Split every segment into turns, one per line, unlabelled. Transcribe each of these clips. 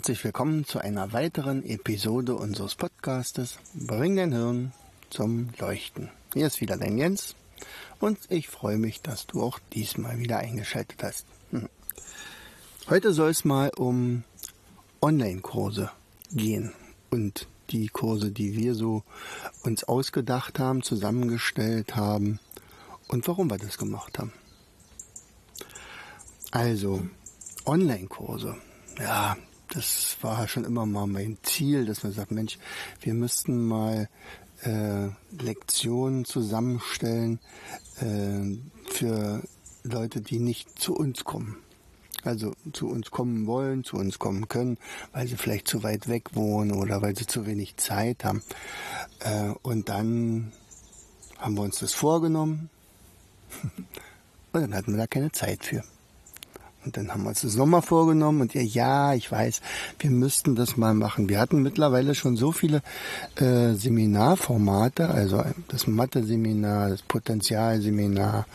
Herzlich willkommen zu einer weiteren Episode unseres Podcastes Bring dein Hirn zum Leuchten. Hier ist wieder dein Jens und ich freue mich, dass du auch diesmal wieder eingeschaltet hast. Hm. Heute soll es mal um Online-Kurse gehen und die Kurse, die wir so uns ausgedacht haben, zusammengestellt haben und warum wir das gemacht haben. Also, Online-Kurse ja, das war schon immer mal mein Ziel, dass man sagt, Mensch, wir müssten mal äh, Lektionen zusammenstellen äh, für Leute, die nicht zu uns kommen. Also zu uns kommen wollen, zu uns kommen können, weil sie vielleicht zu weit weg wohnen oder weil sie zu wenig Zeit haben. Äh, und dann haben wir uns das vorgenommen und dann hatten wir da keine Zeit für. Und dann haben wir uns das nochmal vorgenommen und ja, ja, ich weiß, wir müssten das mal machen. Wir hatten mittlerweile schon so viele äh, Seminarformate, also das Mathe-Seminar, das Potenzialseminar,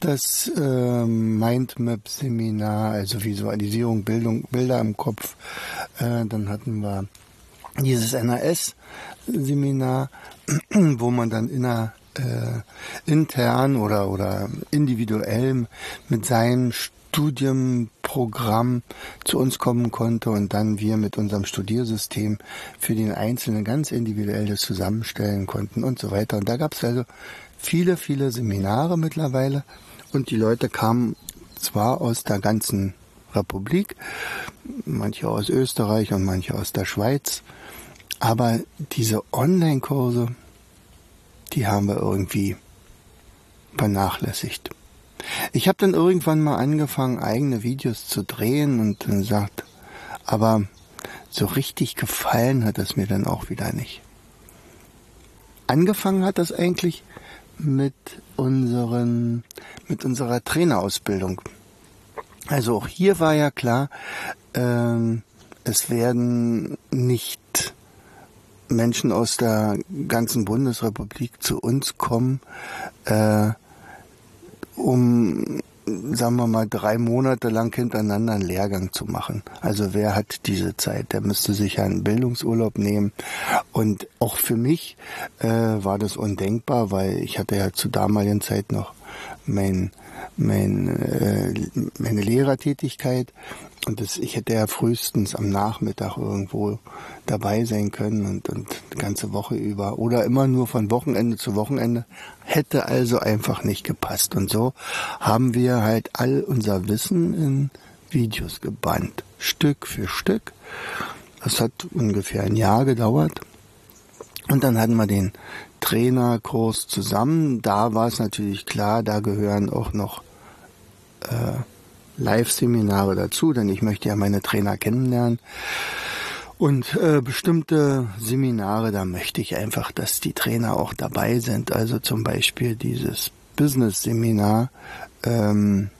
das äh, Mindmap-Seminar, also Visualisierung, Bildung, Bilder im Kopf. Äh, dann hatten wir dieses NAS-Seminar, wo man dann inner äh, intern oder oder individuell mit seinem Studienprogramm zu uns kommen konnte und dann wir mit unserem Studiersystem für den Einzelnen ganz individuell das zusammenstellen konnten und so weiter. Und da gab es also viele, viele Seminare mittlerweile und die Leute kamen zwar aus der ganzen Republik, manche aus Österreich und manche aus der Schweiz, aber diese Online-Kurse, die haben wir irgendwie vernachlässigt. Ich habe dann irgendwann mal angefangen, eigene Videos zu drehen und dann sagt, aber so richtig gefallen hat es mir dann auch wieder nicht. Angefangen hat das eigentlich mit unseren, mit unserer Trainerausbildung. Also auch hier war ja klar, ähm, es werden nicht Menschen aus der ganzen Bundesrepublik zu uns kommen, äh, um, sagen wir mal, drei Monate lang hintereinander einen Lehrgang zu machen. Also wer hat diese Zeit? Der müsste sich einen Bildungsurlaub nehmen. Und auch für mich äh, war das undenkbar, weil ich hatte ja zu damaligen Zeit noch mein, mein, äh, meine Lehrertätigkeit und das, ich hätte ja frühestens am Nachmittag irgendwo dabei sein können und, und die ganze Woche über oder immer nur von Wochenende zu Wochenende. Hätte also einfach nicht gepasst. Und so haben wir halt all unser Wissen in Videos gebannt. Stück für Stück. Das hat ungefähr ein Jahr gedauert. Und dann hatten wir den Trainerkurs zusammen. Da war es natürlich klar, da gehören auch noch äh, Live-Seminare dazu, denn ich möchte ja meine Trainer kennenlernen. Und äh, bestimmte Seminare, da möchte ich einfach, dass die Trainer auch dabei sind. Also zum Beispiel dieses Business-Seminar, ähm,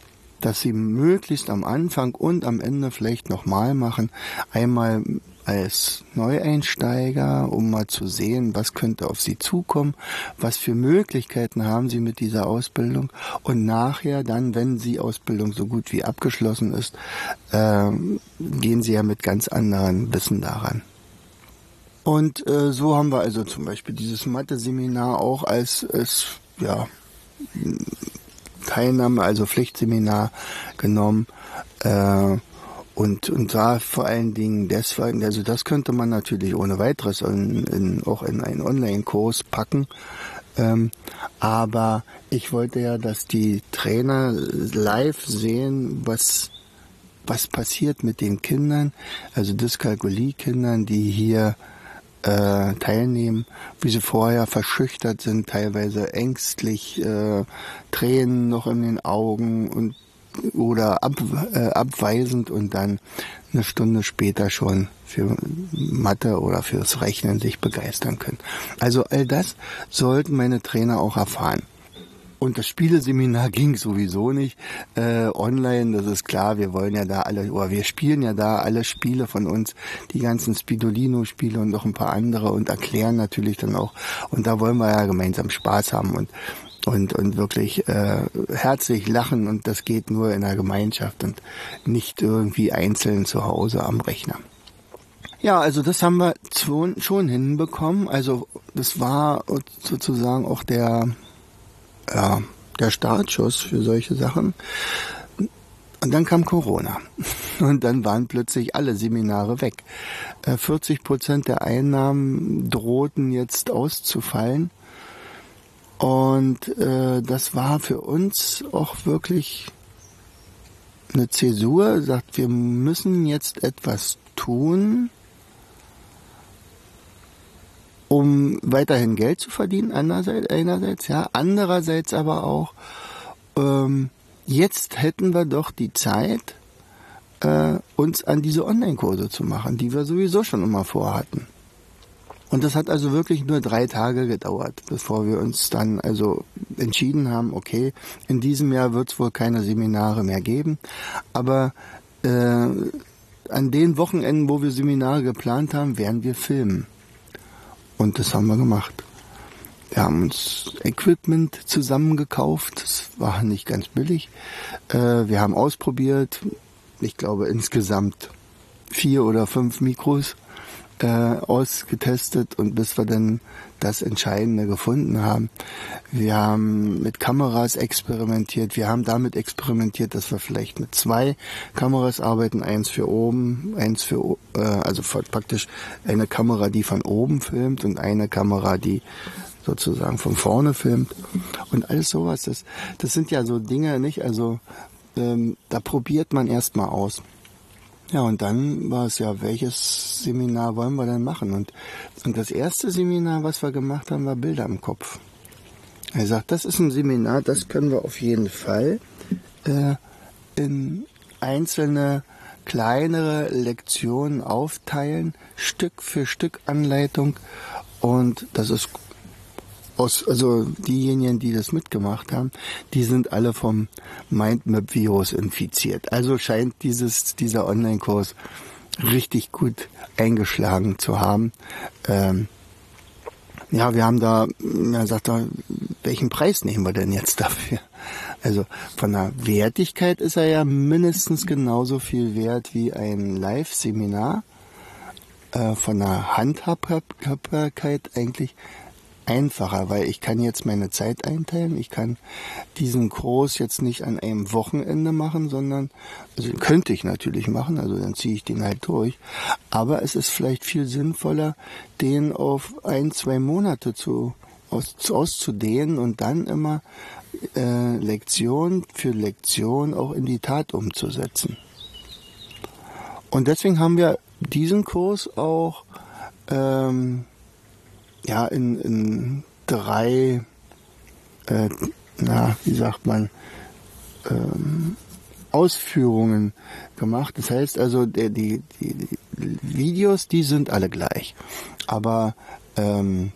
dass sie möglichst am Anfang und am Ende vielleicht nochmal machen. Einmal als Neueinsteiger, um mal zu sehen, was könnte auf sie zukommen, was für Möglichkeiten haben sie mit dieser Ausbildung und nachher dann, wenn die Ausbildung so gut wie abgeschlossen ist, äh, gehen sie ja mit ganz anderen Wissen daran. Und äh, so haben wir also zum Beispiel dieses Mathe-Seminar auch als, als ja, Teilnahme, also Pflichtseminar genommen. Äh, und, und da vor allen Dingen deswegen, also das könnte man natürlich ohne weiteres in, in, auch in einen Online-Kurs packen. Ähm, aber ich wollte ja, dass die Trainer live sehen, was, was passiert mit den Kindern, also Dyskalkulie-Kindern, die hier äh, teilnehmen, wie sie vorher verschüchtert sind, teilweise ängstlich, äh, Tränen noch in den Augen und oder ab, äh, abweisend und dann eine Stunde später schon für Mathe oder fürs Rechnen sich begeistern können. Also all das sollten meine Trainer auch erfahren. Und das Spieleseminar ging sowieso nicht äh, online, das ist klar. Wir wollen ja da alle, oder wir spielen ja da alle Spiele von uns, die ganzen Spidolino-Spiele und noch ein paar andere und erklären natürlich dann auch. Und da wollen wir ja gemeinsam Spaß haben und und und wirklich äh, herzlich lachen und das geht nur in der Gemeinschaft und nicht irgendwie einzeln zu Hause am Rechner. Ja, also das haben wir schon, hinbekommen. Also das war sozusagen auch der ja, der Startschuss für solche Sachen. Und dann kam Corona. Und dann waren plötzlich alle Seminare weg. 40 äh, Prozent der Einnahmen drohten jetzt auszufallen. Und äh, das war für uns auch wirklich eine Zäsur. Sagt, wir müssen jetzt etwas tun, um weiterhin Geld zu verdienen, einerseits, einerseits ja, andererseits aber auch, ähm, jetzt hätten wir doch die Zeit, äh, uns an diese Online-Kurse zu machen, die wir sowieso schon immer vorhatten. Und das hat also wirklich nur drei Tage gedauert, bevor wir uns dann also entschieden haben, okay, in diesem Jahr wird es wohl keine Seminare mehr geben, aber äh, an den Wochenenden, wo wir Seminare geplant haben, werden wir filmen. Und das haben wir gemacht. Wir haben uns Equipment zusammengekauft. Das war nicht ganz billig. Äh, wir haben ausprobiert. Ich glaube insgesamt vier oder fünf Mikros äh, ausgetestet und bis wir dann das Entscheidende gefunden haben. Wir haben mit Kameras experimentiert. Wir haben damit experimentiert, dass wir vielleicht mit zwei Kameras arbeiten. Eins für oben, eins für, äh, also praktisch eine Kamera, die von oben filmt und eine Kamera, die sozusagen von vorne filmt. Und alles sowas, das, das sind ja so Dinge, nicht? Also ähm, da probiert man erstmal aus. Ja, und dann war es ja, welches Seminar wollen wir denn machen? Und, und das erste Seminar, was wir gemacht haben, war Bilder im Kopf. Er sagt, das ist ein Seminar, das können wir auf jeden Fall äh, in einzelne kleinere Lektionen aufteilen, Stück für Stück Anleitung. Und das ist aus, also diejenigen, die das mitgemacht haben, die sind alle vom Mindmap-Virus infiziert. Also scheint dieses, dieser Online-Kurs richtig gut eingeschlagen zu haben. Ähm, ja, wir haben da, er sagt da, welchen Preis nehmen wir denn jetzt dafür? Also von der Wertigkeit ist er ja mindestens genauso viel wert wie ein Live-Seminar. Äh, von der Handhabbarkeit eigentlich einfacher, weil ich kann jetzt meine Zeit einteilen. Ich kann diesen Kurs jetzt nicht an einem Wochenende machen, sondern, also könnte ich natürlich machen, also dann ziehe ich den halt durch. Aber es ist vielleicht viel sinnvoller, den auf ein, zwei Monate zu, aus, auszudehnen und dann immer äh, Lektion für Lektion auch in die Tat umzusetzen. Und deswegen haben wir diesen Kurs auch ähm, ja, in, in drei, äh, na, wie sagt man, ähm, Ausführungen gemacht. Das heißt also, die, die, die Videos, die sind alle gleich. Aber ähm,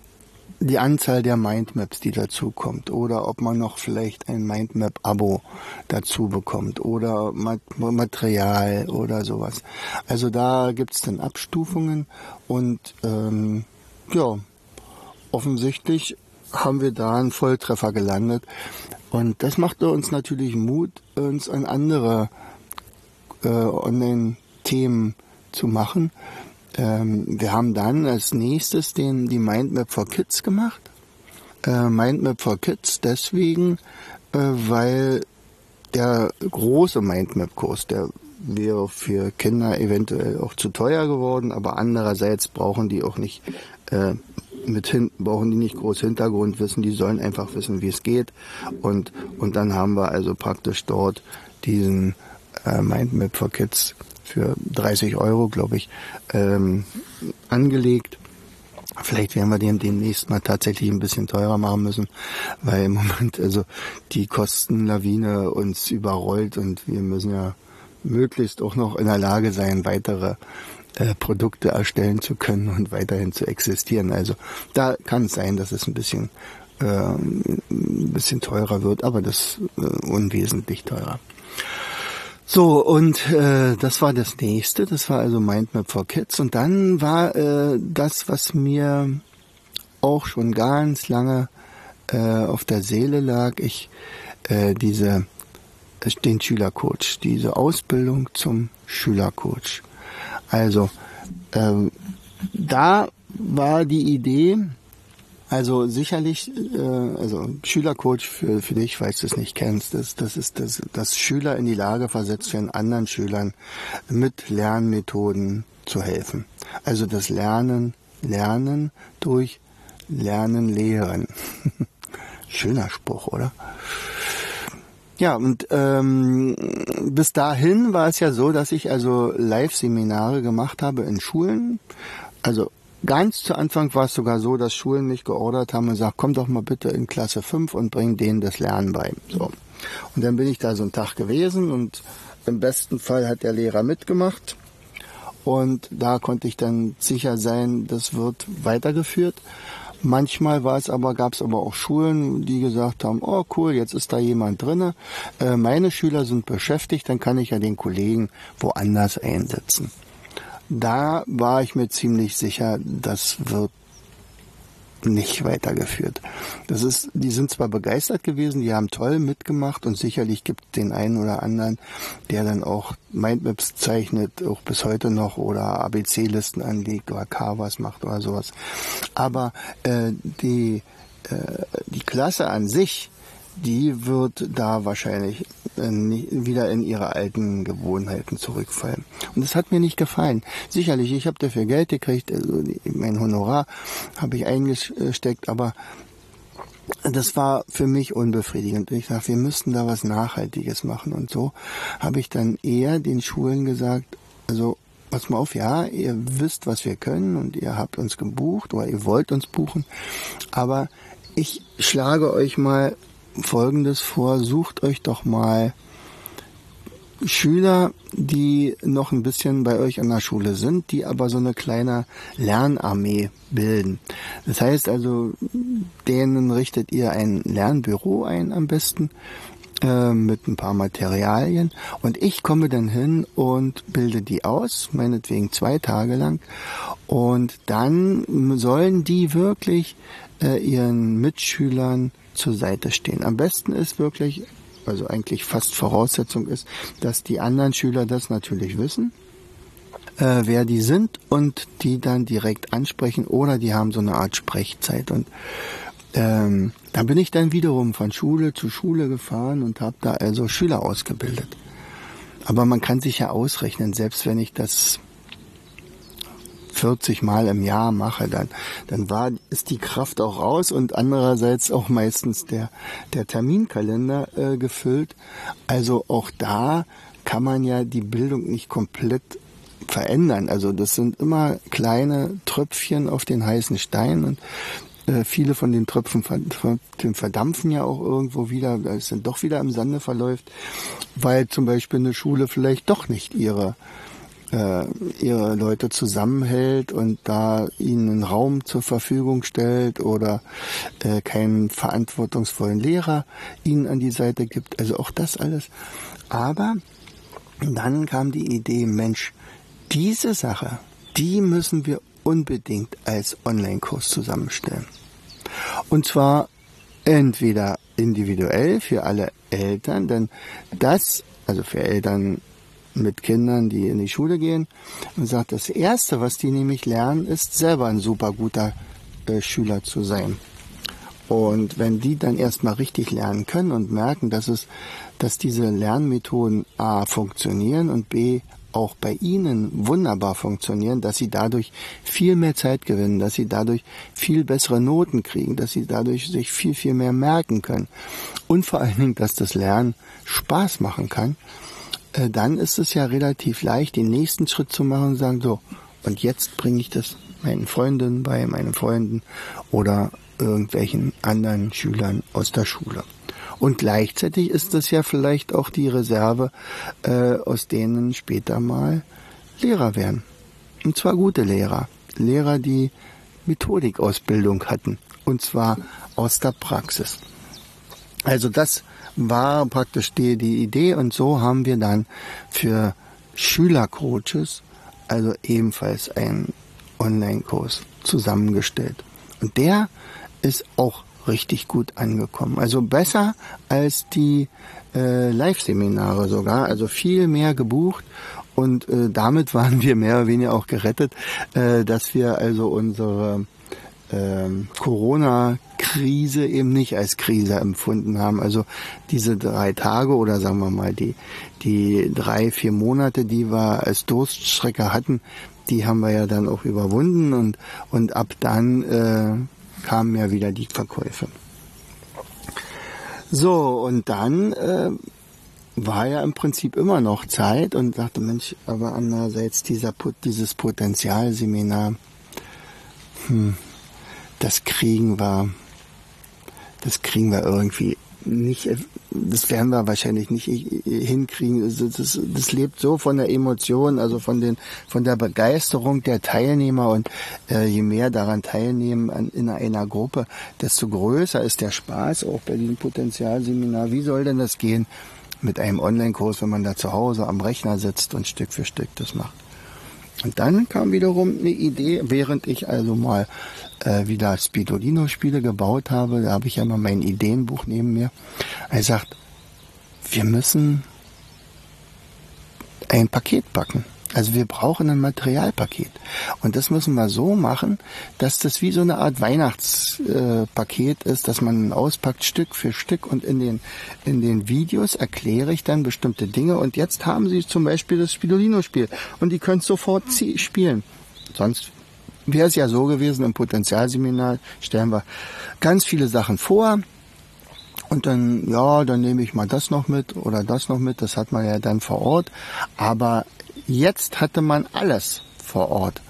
die Anzahl der Mindmaps, die dazu kommt, oder ob man noch vielleicht ein Mindmap-Abo dazu bekommt oder Material oder sowas. Also da gibt's dann Abstufungen und ähm, ja, offensichtlich haben wir da einen Volltreffer gelandet. Und das machte uns natürlich Mut, uns an andere äh, Online-Themen zu machen. Ähm, wir haben dann als nächstes den, die Mindmap for Kids gemacht. Äh, Mindmap for Kids deswegen, äh, weil der große Mindmap-Kurs, der wäre für Kinder eventuell auch zu teuer geworden, aber andererseits brauchen die auch nicht äh, mit hinten brauchen die nicht groß Hintergrund wissen, die sollen einfach wissen, wie es geht. Und, und dann haben wir also praktisch dort diesen äh, Mindmap for Kids für 30 Euro, glaube ich, ähm, angelegt. Vielleicht werden wir den demnächst mal tatsächlich ein bisschen teurer machen müssen, weil im Moment also die Kostenlawine uns überrollt und wir müssen ja möglichst auch noch in der Lage sein, weitere äh, Produkte erstellen zu können und weiterhin zu existieren. Also da kann es sein, dass es ein bisschen äh, ein bisschen teurer wird, aber das äh, unwesentlich teurer. So, und äh, das war das nächste, das war also Mindmap for Kids. Und dann war äh, das, was mir auch schon ganz lange äh, auf der Seele lag, ich äh, diese den Schülercoach, diese Ausbildung zum Schülercoach. Also äh, da war die Idee, also sicherlich, äh, also Schülercoach für, für dich, falls du es nicht kennst, das, das ist das, das Schüler in die Lage versetzt, für anderen Schülern mit Lernmethoden zu helfen. Also das Lernen, Lernen durch Lernen, Lehren. Schöner Spruch, oder? Ja, und ähm, bis dahin war es ja so, dass ich also Live-Seminare gemacht habe in Schulen. Also Ganz zu Anfang war es sogar so, dass Schulen mich geordert haben und gesagt, komm doch mal bitte in Klasse 5 und bring denen das Lernen bei. So. Und dann bin ich da so einen Tag gewesen und im besten Fall hat der Lehrer mitgemacht. Und da konnte ich dann sicher sein, das wird weitergeführt. Manchmal war es aber, gab es aber auch Schulen, die gesagt haben, oh cool, jetzt ist da jemand drinne. Äh, meine Schüler sind beschäftigt, dann kann ich ja den Kollegen woanders einsetzen da war ich mir ziemlich sicher, das wird nicht weitergeführt. Das ist, die sind zwar begeistert gewesen, die haben toll mitgemacht und sicherlich gibt den einen oder anderen, der dann auch Mindmaps zeichnet, auch bis heute noch oder ABC-Listen anlegt oder Carvers macht oder sowas. Aber äh, die äh, die Klasse an sich, die wird da wahrscheinlich äh, wieder in ihre alten Gewohnheiten zurückfallen. Und das hat mir nicht gefallen. Sicherlich, ich habe dafür Geld gekriegt, also mein Honorar habe ich eingesteckt, aber das war für mich unbefriedigend. Ich dachte, wir müssten da was Nachhaltiges machen. Und so habe ich dann eher den Schulen gesagt, also pass mal auf, ja, ihr wisst, was wir können und ihr habt uns gebucht oder ihr wollt uns buchen, aber ich schlage euch mal Folgendes vor. Sucht euch doch mal Schüler, die noch ein bisschen bei euch an der Schule sind, die aber so eine kleine Lernarmee bilden. Das heißt also, denen richtet ihr ein Lernbüro ein am besten äh, mit ein paar Materialien und ich komme dann hin und bilde die aus, meinetwegen zwei Tage lang und dann sollen die wirklich äh, ihren Mitschülern zur Seite stehen. Am besten ist wirklich, also eigentlich fast Voraussetzung ist, dass die anderen Schüler das natürlich wissen, äh, wer die sind und die dann direkt ansprechen oder die haben so eine Art Sprechzeit und ähm, da bin ich dann wiederum von Schule zu Schule gefahren und habe da also Schüler ausgebildet. Aber man kann sich ja ausrechnen, selbst wenn ich das 40 Mal im Jahr mache, dann, dann war, ist die Kraft auch raus und andererseits auch meistens der, der Terminkalender äh, gefüllt. Also auch da kann man ja die Bildung nicht komplett verändern. Also das sind immer kleine Tröpfchen auf den heißen Stein und äh, viele von den Tröpfen verdampfen ja auch irgendwo wieder, weil es dann doch wieder im Sande verläuft, weil zum Beispiel eine Schule vielleicht doch nicht ihre äh, ihre Leute zusammenhält und da ihnen einen Raum zur Verfügung stellt oder äh, keinen verantwortungsvollen Lehrer ihnen an die Seite gibt. Also auch das alles. Aber dann kam die Idee, Mensch, diese Sache, die müssen wir unbedingt als Online-Kurs zusammenstellen. Und zwar entweder individuell für alle Eltern, denn das, also für Eltern mit Kindern, die in die Schule gehen und sagt, das Erste, was die nämlich lernen, ist selber ein super guter äh, Schüler zu sein. Und wenn die dann erstmal richtig lernen können und merken, dass es, dass diese Lernmethoden A funktionieren und B auch bei ihnen wunderbar funktionieren, dass sie dadurch viel mehr Zeit gewinnen, dass sie dadurch viel bessere Noten kriegen, dass sie dadurch sich viel, viel mehr merken können. Und vor allen Dingen, dass das Lernen Spaß machen kann, äh, dann ist es ja relativ leicht, den nächsten Schritt zu machen und sagen, so, und jetzt bringe ich das meinen Freundinnen bei, meinen Freunden oder irgendwelchen anderen Schülern aus der Schule. Und gleichzeitig ist das ja vielleicht auch die Reserve, äh, aus denen später mal Lehrer werden. Und zwar gute Lehrer. Lehrer, die Methodikausbildung hatten. Und zwar aus der Praxis. Also das war praktisch die, die Idee und so haben wir dann für Schülercoaches also ebenfalls einen Online-Kurs zusammengestellt. Und der ist auch richtig gut angekommen. Also besser als die äh, Live-Seminare sogar, also viel mehr gebucht und äh, damit waren wir mehr oder weniger auch gerettet, äh, dass wir also unsere ähm, Corona-Krise eben nicht als Krise empfunden haben. Also diese drei Tage oder sagen wir mal die, die drei, vier Monate, die wir als Durststrecke hatten, die haben wir ja dann auch überwunden und, und ab dann äh, kamen ja wieder die Verkäufe. So, und dann äh, war ja im Prinzip immer noch Zeit und sagte, Mensch, aber andererseits dieser, dieses Potenzialseminar, hm, das kriegen wir, das kriegen wir irgendwie nicht, das werden wir wahrscheinlich nicht hinkriegen. Das, das, das lebt so von der Emotion, also von den, von der Begeisterung der Teilnehmer und äh, je mehr daran teilnehmen an, in einer Gruppe, desto größer ist der Spaß auch bei diesem Potenzialseminar. Wie soll denn das gehen mit einem Online-Kurs, wenn man da zu Hause am Rechner sitzt und Stück für Stück das macht? Und dann kam wiederum eine Idee, während ich also mal äh, wieder Spidolino-Spiele gebaut habe, da habe ich ja immer mein Ideenbuch neben mir. Er sagt, wir müssen ein Paket packen. Also wir brauchen ein Materialpaket. Und das müssen wir so machen, dass das wie so eine Art Weihnachtspaket ist, dass man auspackt Stück für Stück und in den, in den Videos erkläre ich dann bestimmte Dinge. Und jetzt haben Sie zum Beispiel das Spidolino-Spiel und die können sofort spielen. Sonst wäre es ja so gewesen, im Potenzialseminar stellen wir ganz viele Sachen vor. Und dann, ja, dann nehme ich mal das noch mit oder das noch mit. Das hat man ja dann vor Ort. Aber jetzt hatte man alles vor Ort.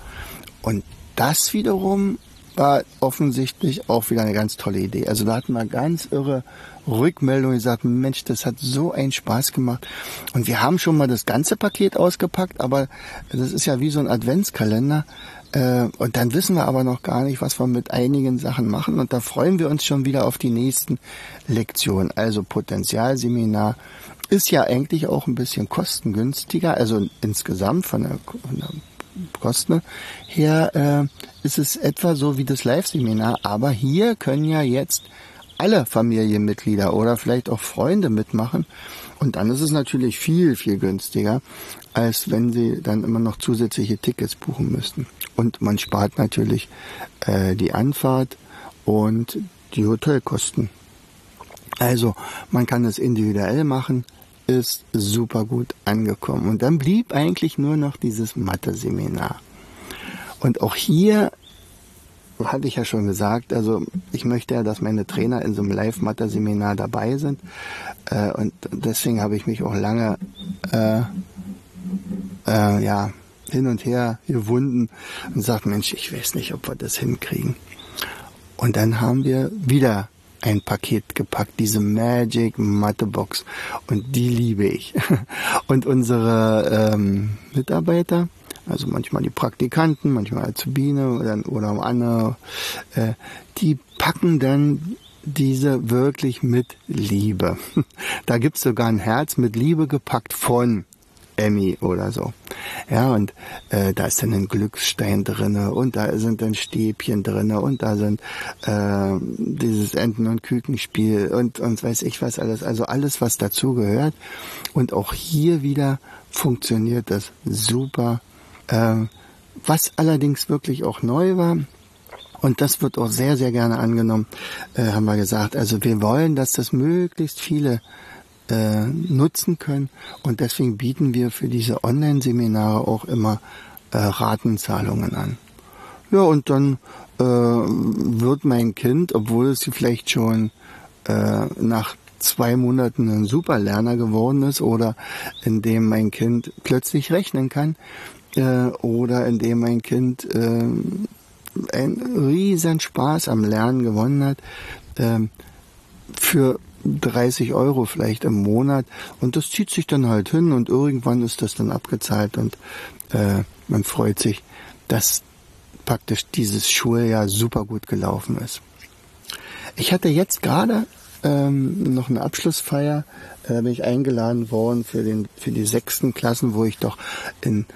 Und das wiederum war offensichtlich auch wieder eine ganz tolle Idee. Also da hatten wir ganz irre Rückmeldungen, die sagten, Mensch, das hat so einen Spaß gemacht. Und wir haben schon mal das ganze Paket ausgepackt, aber das ist ja wie so ein Adventskalender. Äh, und dann wissen wir aber noch gar nicht, was wir mit einigen Sachen machen. Und da freuen wir uns schon wieder auf die nächsten Lektionen. Also Potenzialseminar ist ja eigentlich auch ein bisschen kostengünstiger. Also insgesamt von der, von der Kosten her äh, ist es etwa so wie das Live-Seminar. Aber hier können ja jetzt alle Familienmitglieder oder vielleicht auch Freunde mitmachen. Und dann ist es natürlich viel, viel günstiger, als wenn sie dann immer noch zusätzliche Tickets buchen müssten. Und man spart natürlich äh, die Anfahrt und die Hotelkosten. Also man kann es individuell machen, ist super gut angekommen. Und dann blieb eigentlich nur noch dieses Mathe-Seminar. Und auch hier hatte ich ja schon gesagt, also ich möchte ja, dass meine Trainer in so einem Live-Mathe-Seminar dabei sind. Äh, und deswegen habe ich mich auch lange äh, äh, ja, hin und her gewunden und sagt, Mensch, ich weiß nicht, ob wir das hinkriegen. Und dann haben wir wieder ein Paket gepackt, diese Magic Mathebox. Und die liebe ich. Und unsere ähm, Mitarbeiter, also manchmal die Praktikanten, manchmal Azubine oder, oder andere, äh, die packen dann diese wirklich mit Liebe. Da gibt's sogar ein Herz mit Liebe gepackt von Emmy oder so. Ja, und äh, da ist dann ein Glücksstein drinne und da sind dann Stäbchen drinne und da sind äh, dieses Enten- und Kükenspiel und, und weiß ich was alles. Also alles, was dazu gehört. Und auch hier wieder funktioniert das super ähm, was allerdings wirklich auch neu war, und das wird auch sehr, sehr gerne angenommen, äh, haben wir gesagt. Also wir wollen, dass das möglichst viele äh, nutzen können. Und deswegen bieten wir für diese Online-Seminare auch immer äh, Ratenzahlungen an. Ja, und dann äh, wird mein Kind, obwohl es vielleicht schon äh, nach zwei Monaten ein Superlerner geworden ist oder indem mein Kind plötzlich rechnen kann, äh, oder indem ein Kind äh, einen riesen Spaß am Lernen gewonnen hat. Äh, für 30 Euro vielleicht im Monat und das zieht sich dann halt hin und irgendwann ist das dann abgezahlt und äh, man freut sich, dass praktisch dieses Schuljahr super gut gelaufen ist. Ich hatte jetzt gerade ähm, noch eine Abschlussfeier, äh, bin ich eingeladen worden für den für die sechsten Klassen, wo ich doch in,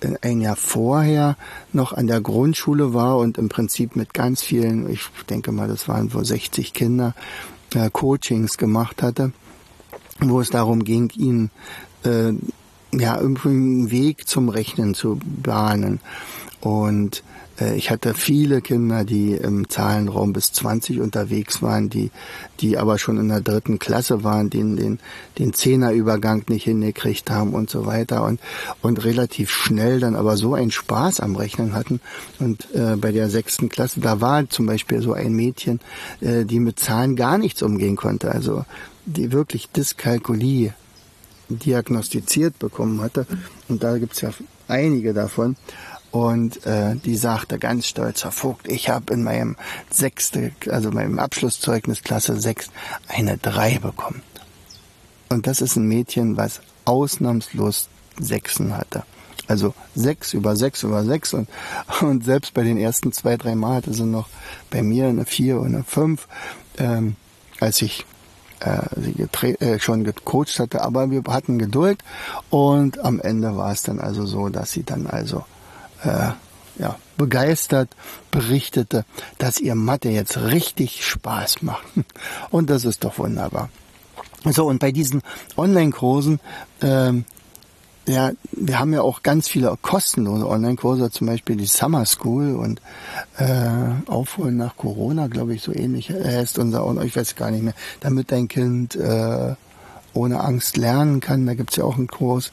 in ein Jahr vorher noch an der Grundschule war und im Prinzip mit ganz vielen, ich denke mal, das waren wohl 60 Kinder, äh, Coachings gemacht hatte, wo es darum ging, ihnen äh, ja irgendwie einen Weg zum Rechnen zu bahnen. Und ich hatte viele Kinder, die im Zahlenraum bis 20 unterwegs waren, die, die aber schon in der dritten Klasse waren, die den, den Zehnerübergang nicht hingekriegt haben und so weiter und, und relativ schnell dann aber so einen Spaß am Rechnen hatten. Und äh, bei der sechsten Klasse, da war zum Beispiel so ein Mädchen, äh, die mit Zahlen gar nichts umgehen konnte, also die wirklich Dyskalkulie diagnostiziert bekommen hatte. Und da gibt's ja einige davon. Und äh, die sagte ganz stolz, Herr Vogt, ich habe in meinem sechste, also meinem Abschlusszeugnis Klasse 6 eine 3 bekommen. Und das ist ein Mädchen, was ausnahmslos Sechsen hatte. Also sechs über sechs über sechs und, und selbst bei den ersten zwei, drei Mal hatte sie noch bei mir eine vier und eine fünf, ähm, als ich äh, sie äh, schon gecoacht hatte. Aber wir hatten Geduld und am Ende war es dann also so, dass sie dann also äh, ja, begeistert berichtete, dass ihr Mathe jetzt richtig Spaß macht. Und das ist doch wunderbar. So, und bei diesen Online-Kursen, ähm, ja, wir haben ja auch ganz viele kostenlose Online-Kurse, zum Beispiel die Summer School und äh, Aufholen nach Corona, glaube ich, so ähnlich heißt unser, ich weiß gar nicht mehr, damit dein Kind äh, ohne Angst lernen kann. Da gibt's ja auch einen Kurs.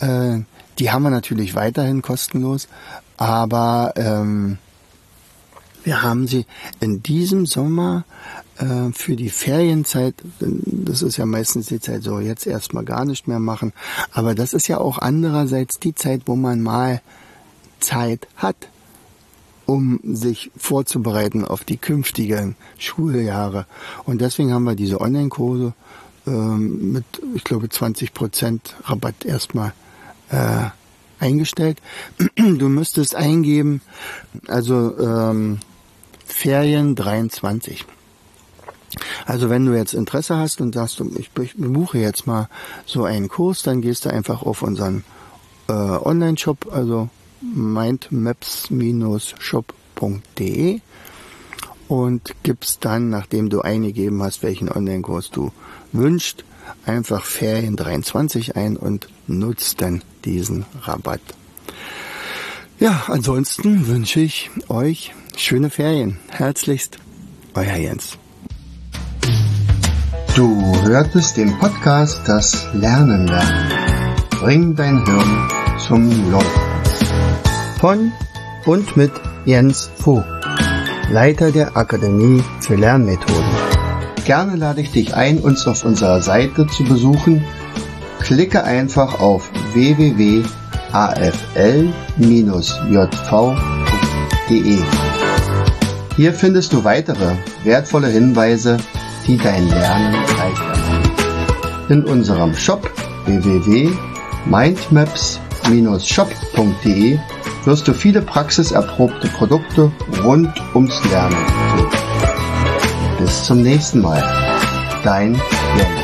Äh, die haben wir natürlich weiterhin kostenlos, aber ähm, wir haben sie in diesem Sommer äh, für die Ferienzeit, das ist ja meistens die Zeit so, jetzt erstmal gar nicht mehr machen, aber das ist ja auch andererseits die Zeit, wo man mal Zeit hat, um sich vorzubereiten auf die künftigen Schuljahre. Und deswegen haben wir diese Online-Kurse ähm, mit, ich glaube, 20 Prozent Rabatt erstmal äh, eingestellt. Du müsstest eingeben, also ähm, Ferien 23. Also wenn du jetzt Interesse hast und sagst, ich buche jetzt mal so einen Kurs, dann gehst du einfach auf unseren äh, Online-Shop, also mindmaps-shop.de und gibst dann, nachdem du eingegeben hast, welchen Online-Kurs du wünschst, einfach Ferien 23 ein und nutzt dann diesen Rabatt. Ja, ansonsten wünsche ich euch schöne Ferien. Herzlichst, euer Jens.
Du hörtest den Podcast Das Lernen lernen. Bring dein Hirn zum Laufen. Von und mit Jens Vogt, Leiter der Akademie für Lernmethoden. Gerne lade ich dich ein, uns auf unserer Seite zu besuchen. Klicke einfach auf www.afl-jv.de. Hier findest du weitere wertvolle Hinweise, die dein Lernen leichter machen. In unserem Shop www.mindmaps-shop.de wirst du viele praxiserprobte Produkte rund ums Lernen. Bis zum nächsten Mal. Dein Jens.